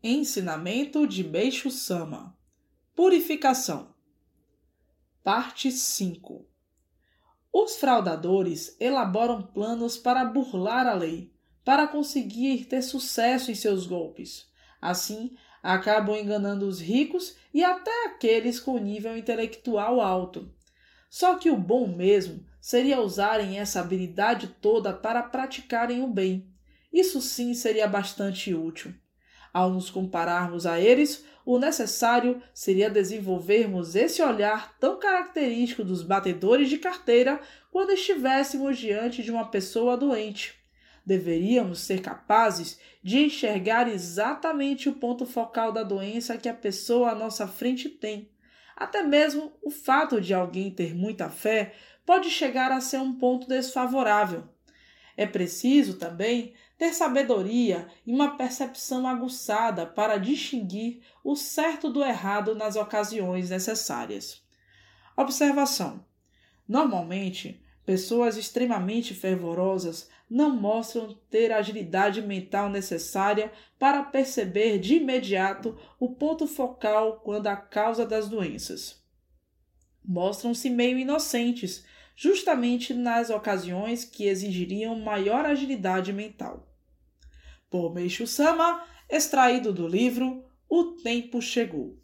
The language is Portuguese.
Ensinamento de Meixo Sama Purificação Parte 5 Os fraudadores elaboram planos para burlar a lei, para conseguir ter sucesso em seus golpes. Assim, acabam enganando os ricos e até aqueles com nível intelectual alto. Só que o bom mesmo seria usarem essa habilidade toda para praticarem o bem. Isso sim seria bastante útil. Ao nos compararmos a eles, o necessário seria desenvolvermos esse olhar tão característico dos batedores de carteira quando estivéssemos diante de uma pessoa doente. Deveríamos ser capazes de enxergar exatamente o ponto focal da doença que a pessoa à nossa frente tem. Até mesmo o fato de alguém ter muita fé pode chegar a ser um ponto desfavorável. É preciso também ter sabedoria e uma percepção aguçada para distinguir o certo do errado nas ocasiões necessárias. Observação: Normalmente, pessoas extremamente fervorosas não mostram ter a agilidade mental necessária para perceber de imediato o ponto focal quando a causa das doenças. Mostram-se meio inocentes, justamente nas ocasiões que exigiriam maior agilidade mental por Sama, extraído do livro O Tempo Chegou.